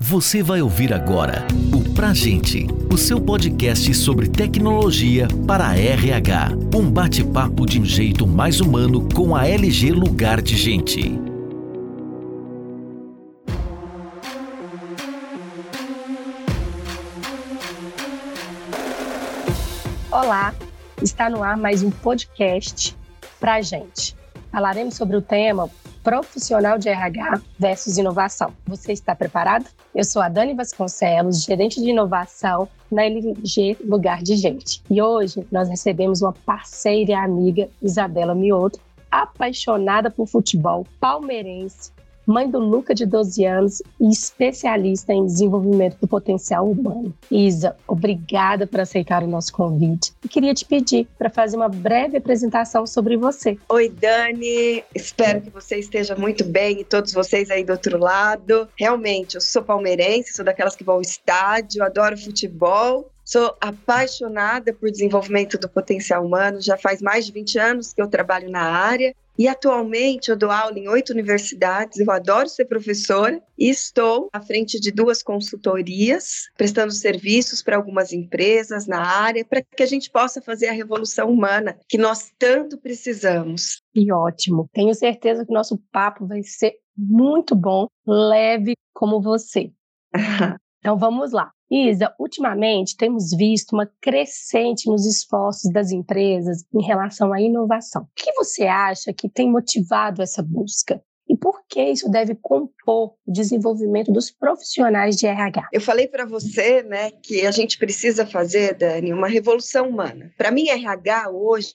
Você vai ouvir agora o Pra Gente, o seu podcast sobre tecnologia para RH. Um bate-papo de um jeito mais humano com a LG Lugar de Gente. Olá, está no ar mais um podcast Pra Gente. Falaremos sobre o tema profissional de RH versus inovação. Você está preparado? Eu sou a Dani Vasconcelos, gerente de inovação na LG Lugar de Gente. E hoje nós recebemos uma parceira e amiga, Isabela Mioto, apaixonada por futebol, palmeirense, mãe do Luca de 12 anos e especialista em desenvolvimento do potencial humano. Isa, obrigada por aceitar o nosso convite. E queria te pedir para fazer uma breve apresentação sobre você. Oi, Dani. Espero que você esteja muito bem e todos vocês aí do outro lado. Realmente, eu sou palmeirense, sou daquelas que vão ao estádio, adoro futebol Sou apaixonada por desenvolvimento do potencial humano, já faz mais de 20 anos que eu trabalho na área e atualmente eu dou aula em oito universidades, eu adoro ser professora e estou à frente de duas consultorias, prestando serviços para algumas empresas na área, para que a gente possa fazer a revolução humana que nós tanto precisamos. E ótimo. Tenho certeza que o nosso papo vai ser muito bom, leve como você. então vamos lá. Isa, ultimamente temos visto uma crescente nos esforços das empresas em relação à inovação. O que você acha que tem motivado essa busca? E por que isso deve compor o desenvolvimento dos profissionais de RH? Eu falei para você, né, que a gente precisa fazer, Dani, uma revolução humana. Para mim, RH hoje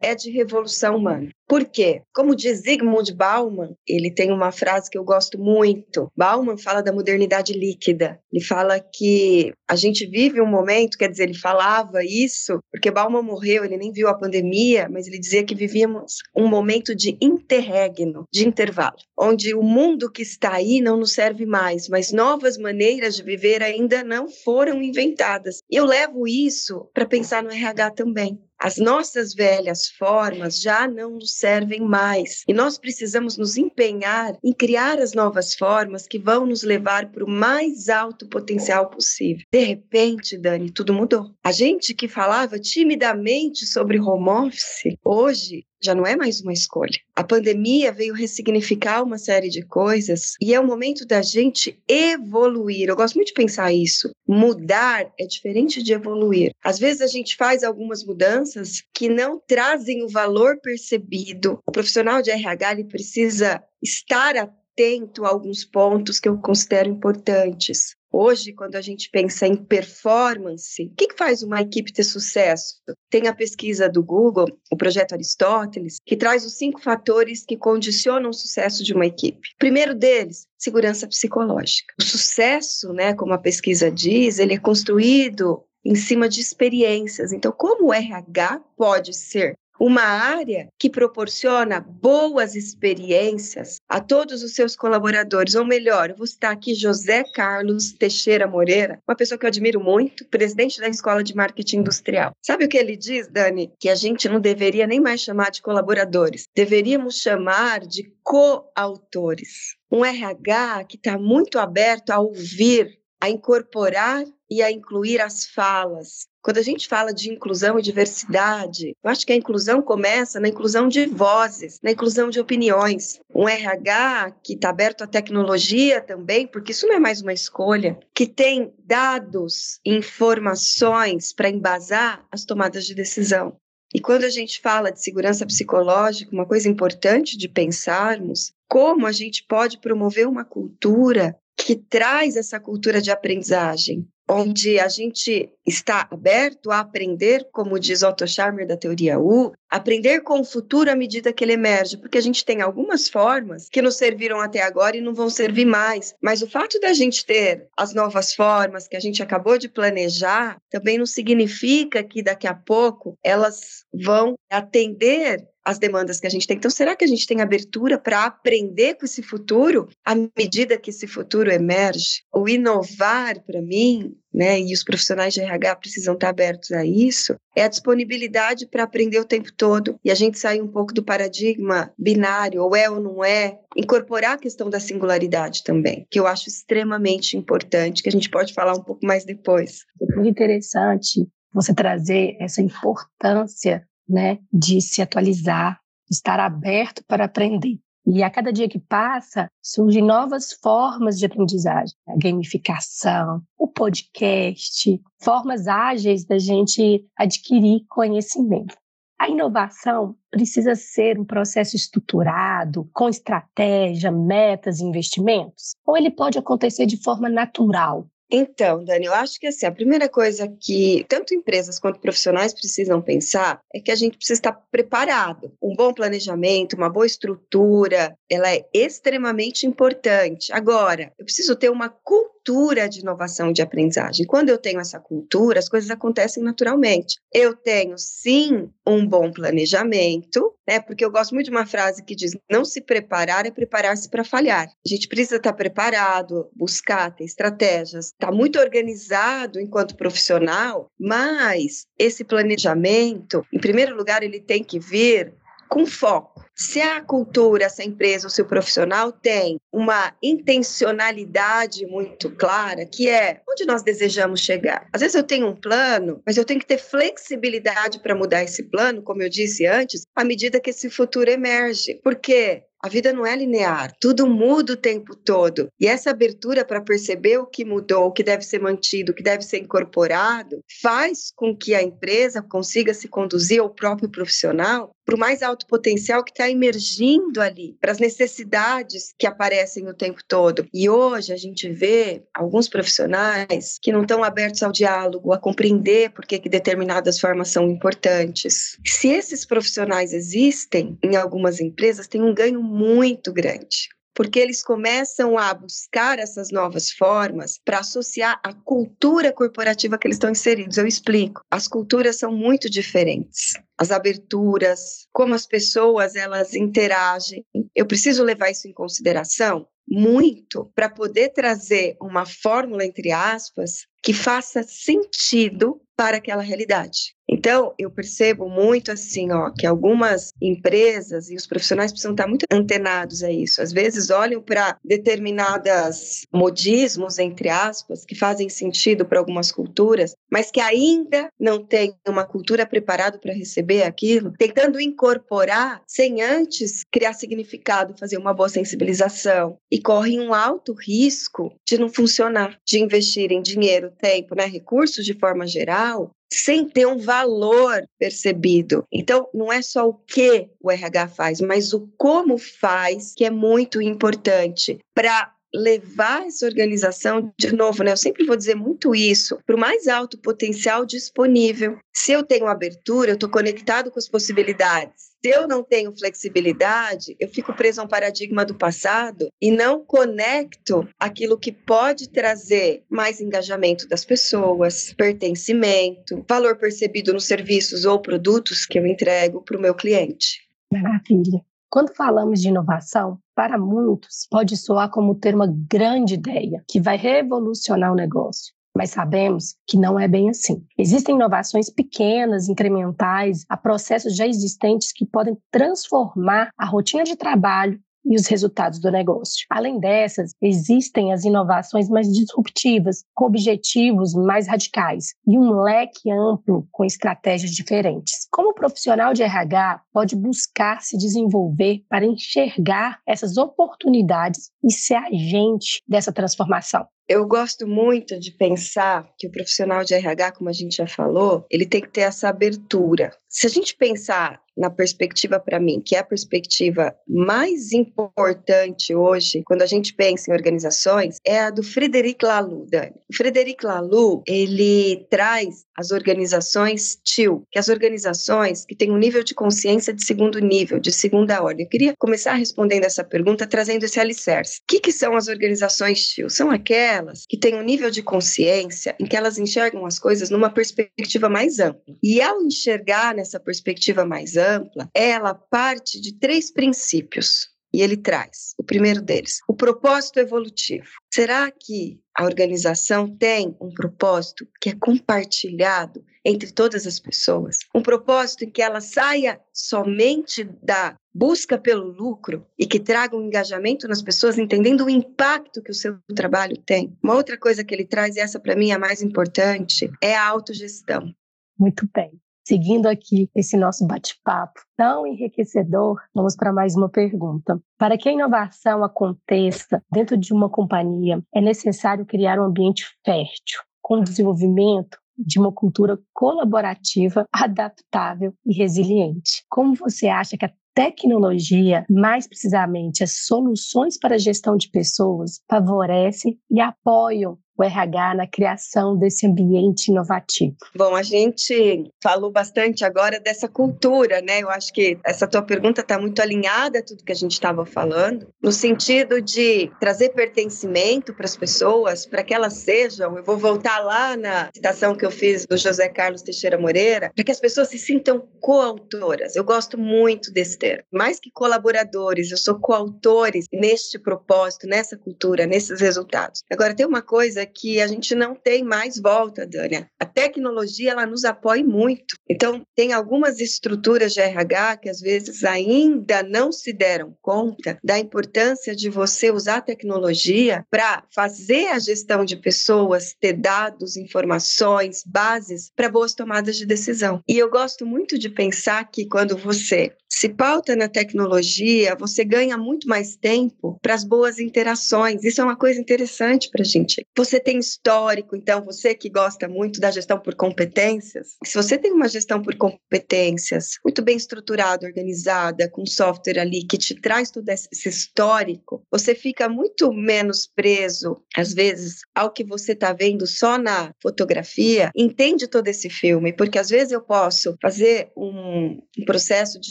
é de revolução humana. Por quê? Como diz Zygmunt Bauman, ele tem uma frase que eu gosto muito. Bauman fala da modernidade líquida. Ele fala que a gente vive um momento, quer dizer, ele falava isso, porque Bauman morreu, ele nem viu a pandemia, mas ele dizia que vivíamos um momento de interregno, de intervalo, onde o mundo que está aí não nos serve mais, mas novas maneiras de viver ainda não foram inventadas. Eu levo isso para pensar no RH também. As nossas velhas formas já não nos servem mais e nós precisamos nos empenhar em criar as novas formas que vão nos levar para o mais alto potencial possível. De repente, Dani, tudo mudou. A gente que falava timidamente sobre home office, hoje já não é mais uma escolha. A pandemia veio ressignificar uma série de coisas e é o momento da gente evoluir. Eu gosto muito de pensar isso. Mudar é diferente de evoluir. Às vezes a gente faz algumas mudanças que não trazem o valor percebido. O profissional de RH ele precisa estar atento a alguns pontos que eu considero importantes. Hoje, quando a gente pensa em performance, o que, faz uma equipe ter sucesso? Tem a pesquisa do Google, o projeto Aristóteles, que traz os cinco fatores que condicionam o sucesso de uma equipe. Primeiro deles, segurança psicológica. O sucesso, né, como a pesquisa diz, ele é construído em cima de experiências. Então, como o RH pode ser uma área que proporciona boas experiências a todos os seus colaboradores, ou melhor, eu vou citar aqui José Carlos Teixeira Moreira, uma pessoa que eu admiro muito, presidente da Escola de Marketing Industrial. Sabe o que ele diz, Dani? Que a gente não deveria nem mais chamar de colaboradores, deveríamos chamar de coautores. Um RH que está muito aberto a ouvir, a incorporar e a incluir as falas, quando a gente fala de inclusão e diversidade, eu acho que a inclusão começa na inclusão de vozes, na inclusão de opiniões. Um RH que está aberto à tecnologia também, porque isso não é mais uma escolha, que tem dados, informações para embasar as tomadas de decisão. E quando a gente fala de segurança psicológica, uma coisa importante de pensarmos como a gente pode promover uma cultura que traz essa cultura de aprendizagem, onde a gente está aberto a aprender, como diz Otto Scharmer da teoria U, aprender com o futuro à medida que ele emerge, porque a gente tem algumas formas que nos serviram até agora e não vão servir mais. Mas o fato da gente ter as novas formas que a gente acabou de planejar também não significa que daqui a pouco elas vão atender as demandas que a gente tem. Então, será que a gente tem abertura para aprender com esse futuro à medida que esse futuro emerge? O inovar, para mim, né, e os profissionais de RH precisam estar abertos a isso, é a disponibilidade para aprender o tempo todo e a gente sair um pouco do paradigma binário, ou é ou não é, incorporar a questão da singularidade também, que eu acho extremamente importante, que a gente pode falar um pouco mais depois. Muito interessante você trazer essa importância né, de se atualizar, estar aberto para aprender. E a cada dia que passa, surgem novas formas de aprendizagem. A gamificação, o podcast, formas ágeis da gente adquirir conhecimento. A inovação precisa ser um processo estruturado, com estratégia, metas e investimentos? Ou ele pode acontecer de forma natural, então, Dani, eu acho que assim, a primeira coisa que tanto empresas quanto profissionais precisam pensar é que a gente precisa estar preparado. Um bom planejamento, uma boa estrutura, ela é extremamente importante. Agora, eu preciso ter uma cultura de inovação e de aprendizagem. Quando eu tenho essa cultura, as coisas acontecem naturalmente. Eu tenho sim um bom planejamento, né? Porque eu gosto muito de uma frase que diz: não se preparar é preparar-se para falhar. A gente precisa estar preparado, buscar, ter estratégias, estar muito organizado enquanto profissional, mas esse planejamento, em primeiro lugar, ele tem que vir com foco. Se a cultura, essa empresa, o seu profissional tem uma intencionalidade muito clara, que é onde nós desejamos chegar. Às vezes eu tenho um plano, mas eu tenho que ter flexibilidade para mudar esse plano, como eu disse antes, à medida que esse futuro emerge. Porque a vida não é linear, tudo muda o tempo todo. E essa abertura para perceber o que mudou, o que deve ser mantido, o que deve ser incorporado, faz com que a empresa consiga se conduzir, ou o próprio profissional, para o mais alto potencial que está emergindo ali, para as necessidades que aparecem o tempo todo. E hoje a gente vê alguns profissionais que não estão abertos ao diálogo, a compreender por que, que determinadas formas são importantes. Se esses profissionais existem em algumas empresas, tem um ganho muito grande porque eles começam a buscar essas novas formas para associar a cultura corporativa que eles estão inseridos. Eu explico. As culturas são muito diferentes. As aberturas, como as pessoas elas interagem. Eu preciso levar isso em consideração muito para poder trazer uma fórmula entre aspas que faça sentido para aquela realidade. Então, eu percebo muito assim, ó, que algumas empresas e os profissionais precisam estar muito antenados a isso. Às vezes olham para determinadas modismos, entre aspas, que fazem sentido para algumas culturas, mas que ainda não têm uma cultura preparada para receber aquilo, tentando incorporar sem antes criar significado, fazer uma boa sensibilização e correm um alto risco de não funcionar, de investir em dinheiro, tempo, né, recursos de forma geral sem ter um valor percebido. Então, não é só o que o RH faz, mas o como faz, que é muito importante para levar essa organização, de novo, né? Eu sempre vou dizer muito isso, para o mais alto potencial disponível. Se eu tenho abertura, eu estou conectado com as possibilidades se eu não tenho flexibilidade, eu fico preso a um paradigma do passado e não conecto aquilo que pode trazer mais engajamento das pessoas, pertencimento, valor percebido nos serviços ou produtos que eu entrego para o meu cliente. Maravilha. Quando falamos de inovação, para muitos pode soar como ter uma grande ideia que vai revolucionar o negócio mas sabemos que não é bem assim. Existem inovações pequenas, incrementais, a processos já existentes que podem transformar a rotina de trabalho e os resultados do negócio. Além dessas, existem as inovações mais disruptivas, com objetivos mais radicais e um leque amplo com estratégias diferentes. Como profissional de RH pode buscar se desenvolver para enxergar essas oportunidades e ser agente dessa transformação? Eu gosto muito de pensar que o profissional de RH, como a gente já falou, ele tem que ter essa abertura. Se a gente pensar na perspectiva para mim, que é a perspectiva mais importante hoje, quando a gente pensa em organizações, é a do Frederic Laloux, Dani. O Frederic Laloux, ele traz as organizações TIL, que é as organizações que têm um nível de consciência de segundo nível, de segunda ordem. Eu queria começar respondendo essa pergunta trazendo esse alicerce. O que, que são as organizações TIL? São aquelas que têm um nível de consciência em que elas enxergam as coisas numa perspectiva mais ampla. E ao enxergar nessa perspectiva mais ampla, ela parte de três princípios. E ele traz o primeiro deles, o propósito evolutivo. Será que a organização tem um propósito que é compartilhado entre todas as pessoas? Um propósito em que ela saia somente da busca pelo lucro e que traga um engajamento nas pessoas, entendendo o impacto que o seu trabalho tem. Uma outra coisa que ele traz, e essa para mim é a mais importante, é a autogestão. Muito bem. Seguindo aqui esse nosso bate-papo tão enriquecedor, vamos para mais uma pergunta. Para que a inovação aconteça dentro de uma companhia, é necessário criar um ambiente fértil, com desenvolvimento de uma cultura colaborativa, adaptável e resiliente. Como você acha que a tecnologia, mais precisamente as soluções para a gestão de pessoas, favorecem e apoiam o RH na criação desse ambiente inovativo? Bom, a gente falou bastante agora dessa cultura, né? Eu acho que essa tua pergunta está muito alinhada a tudo que a gente estava falando, no sentido de trazer pertencimento para as pessoas, para que elas sejam. Eu vou voltar lá na citação que eu fiz do José Carlos Teixeira Moreira, para que as pessoas se sintam coautoras. Eu gosto muito desse termo. Mais que colaboradores, eu sou coautores neste propósito, nessa cultura, nesses resultados. Agora, tem uma coisa que a gente não tem mais volta, Dânia. A tecnologia ela nos apoia muito. Então, tem algumas estruturas de RH que às vezes ainda não se deram conta da importância de você usar a tecnologia para fazer a gestão de pessoas, ter dados, informações, bases para boas tomadas de decisão. E eu gosto muito de pensar que quando você se pauta na tecnologia, você ganha muito mais tempo para as boas interações. Isso é uma coisa interessante para a gente. Você tem histórico, então, você que gosta muito da gestão por competências, se você tem uma gestão por competências muito bem estruturada, organizada, com software ali que te traz todo esse histórico, você fica muito menos preso, às vezes, ao que você está vendo só na fotografia, entende todo esse filme, porque às vezes eu posso fazer um, um processo de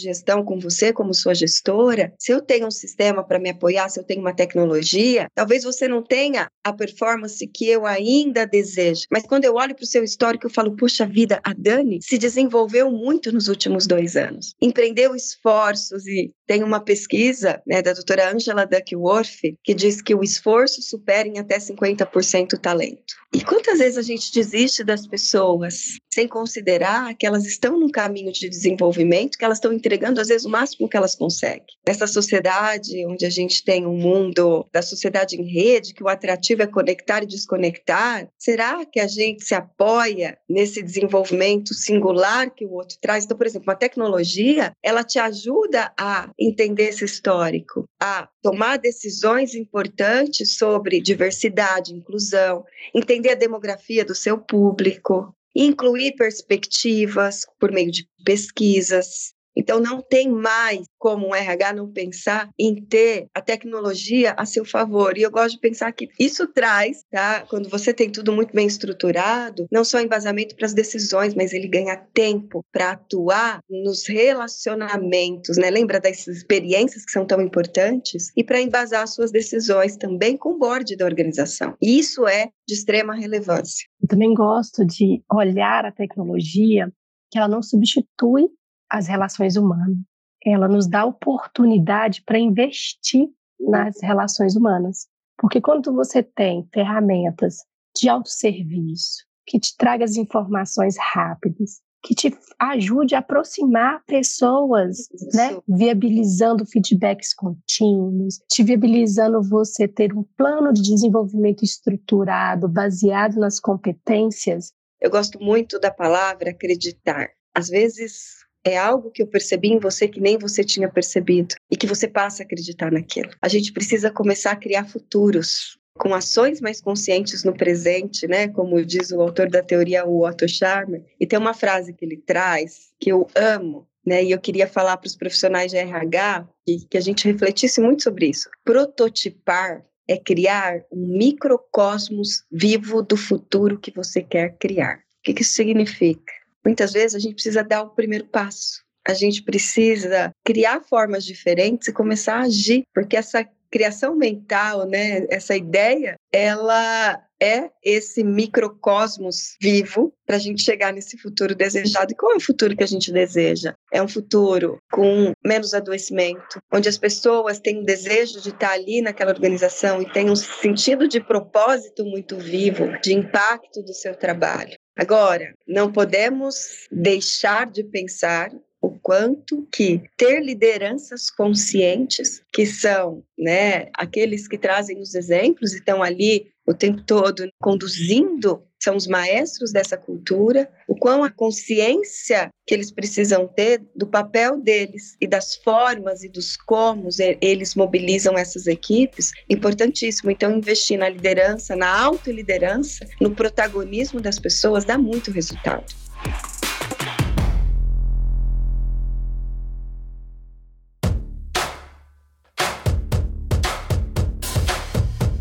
gestão com você como sua gestora, se eu tenho um sistema para me apoiar, se eu tenho uma tecnologia, talvez você não tenha a performance que eu ainda desejo. Mas quando eu olho para o seu histórico, eu falo, puxa vida, a Dani se desenvolveu muito nos últimos dois anos. Empreendeu esforços e tem uma pesquisa né, da doutora Angela Duckworth que diz que o esforço supera em até 50% o talento. E quantas vezes a gente desiste das pessoas sem considerar que elas estão num caminho de desenvolvimento, que elas estão entregando às vezes o máximo que elas conseguem. Nessa sociedade onde a gente tem um mundo da sociedade em rede, que o atrativo é conectar e desconectar, será que a gente se apoia nesse desenvolvimento singular que o outro traz? Então, por exemplo, uma tecnologia, ela te ajuda a entender esse histórico, a tomar decisões importantes sobre diversidade, inclusão, entender a demografia do seu público, incluir perspectivas por meio de pesquisas, então, não tem mais como um RH não pensar em ter a tecnologia a seu favor. E eu gosto de pensar que isso traz, tá? Quando você tem tudo muito bem estruturado, não só embasamento para as decisões, mas ele ganha tempo para atuar nos relacionamentos, né? Lembra das experiências que são tão importantes? E para embasar suas decisões também com o board da organização. E isso é de extrema relevância. Eu também gosto de olhar a tecnologia que ela não substitui as relações humanas. Ela nos dá oportunidade para investir nas relações humanas. Porque quando você tem ferramentas de autosserviço, que te traga as informações rápidas, que te ajude a aproximar pessoas, né? Viabilizando feedbacks contínuos, te viabilizando você ter um plano de desenvolvimento estruturado, baseado nas competências. Eu gosto muito da palavra acreditar. Às vezes é algo que eu percebi em você que nem você tinha percebido e que você passa a acreditar naquilo. A gente precisa começar a criar futuros com ações mais conscientes no presente, né? Como diz o autor da teoria, o Otto Scharmer. E tem uma frase que ele traz que eu amo, né? E eu queria falar para os profissionais de RH que, que a gente refletisse muito sobre isso. Prototipar é criar um microcosmos vivo do futuro que você quer criar. O que, que isso significa? Muitas vezes a gente precisa dar o primeiro passo. A gente precisa criar formas diferentes e começar a agir, porque essa criação mental, né, essa ideia, ela é esse microcosmos vivo para a gente chegar nesse futuro desejado. E qual é o futuro que a gente deseja? É um futuro com menos adoecimento, onde as pessoas têm um desejo de estar ali naquela organização e têm um sentido de propósito muito vivo, de impacto do seu trabalho. Agora, não podemos deixar de pensar o quanto que ter lideranças conscientes, que são né, aqueles que trazem os exemplos e estão ali o tempo todo conduzindo, são os maestros dessa cultura, o quão a consciência que eles precisam ter do papel deles e das formas e dos comos eles mobilizam essas equipes, importantíssimo. Então, investir na liderança, na autoliderança, no protagonismo das pessoas dá muito resultado.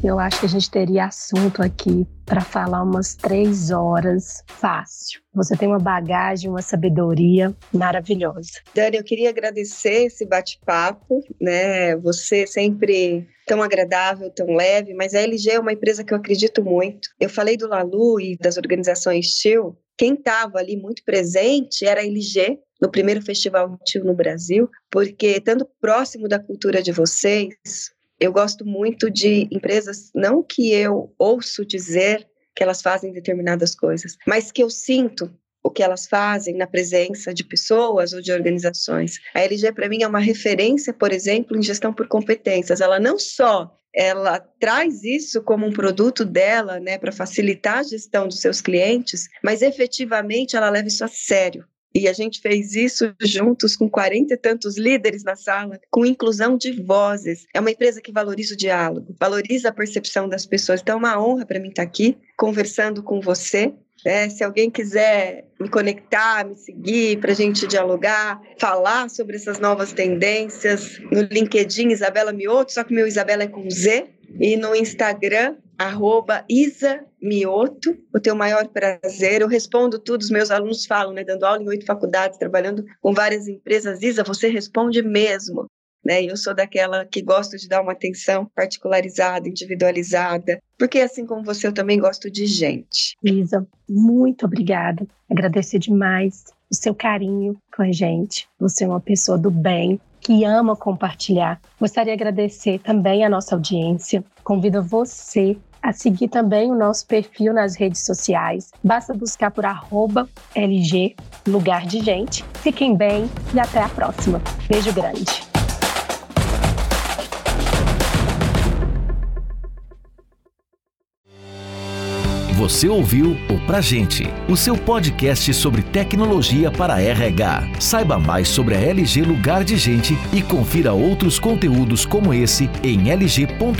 Eu acho que a gente teria assunto aqui para falar umas três horas fácil. Você tem uma bagagem, uma sabedoria maravilhosa. Dani, eu queria agradecer esse bate-papo, né? Você sempre tão agradável, tão leve, mas a LG é uma empresa que eu acredito muito. Eu falei do Lalu e das organizações TIL. Quem estava ali muito presente era a LG, no primeiro festival TIL no Brasil, porque estando próximo da cultura de vocês, eu gosto muito de empresas, não que eu ouço dizer que elas fazem determinadas coisas, mas que eu sinto o que elas fazem na presença de pessoas ou de organizações. A LG para mim é uma referência, por exemplo, em gestão por competências. Ela não só ela traz isso como um produto dela, né, para facilitar a gestão dos seus clientes, mas efetivamente ela leva isso a sério. E a gente fez isso juntos com 40 e tantos líderes na sala, com inclusão de vozes. É uma empresa que valoriza o diálogo, valoriza a percepção das pessoas. Então é uma honra para mim estar aqui conversando com você. É, se alguém quiser me conectar, me seguir, para a gente dialogar, falar sobre essas novas tendências, no LinkedIn, Isabela Mioto, só que meu Isabela é com Z, e no Instagram, arroba Isa Mioto, o teu maior prazer. Eu respondo tudo, os meus alunos falam, né, dando aula em oito faculdades, trabalhando com várias empresas. Isa, você responde mesmo. Né? Eu sou daquela que gosto de dar uma atenção particularizada, individualizada, porque assim como você, eu também gosto de gente. Isa, muito obrigada. Agradecer demais o seu carinho com a gente. Você é uma pessoa do bem, que ama compartilhar. Gostaria de agradecer também a nossa audiência. Convido você a seguir também o nosso perfil nas redes sociais. Basta buscar por arroba LG Lugar de Gente. Fiquem bem e até a próxima. Beijo grande. Você ouviu o Pra Gente, o seu podcast sobre tecnologia para RH. Saiba mais sobre a LG Lugar de Gente e confira outros conteúdos como esse em lg.com.br.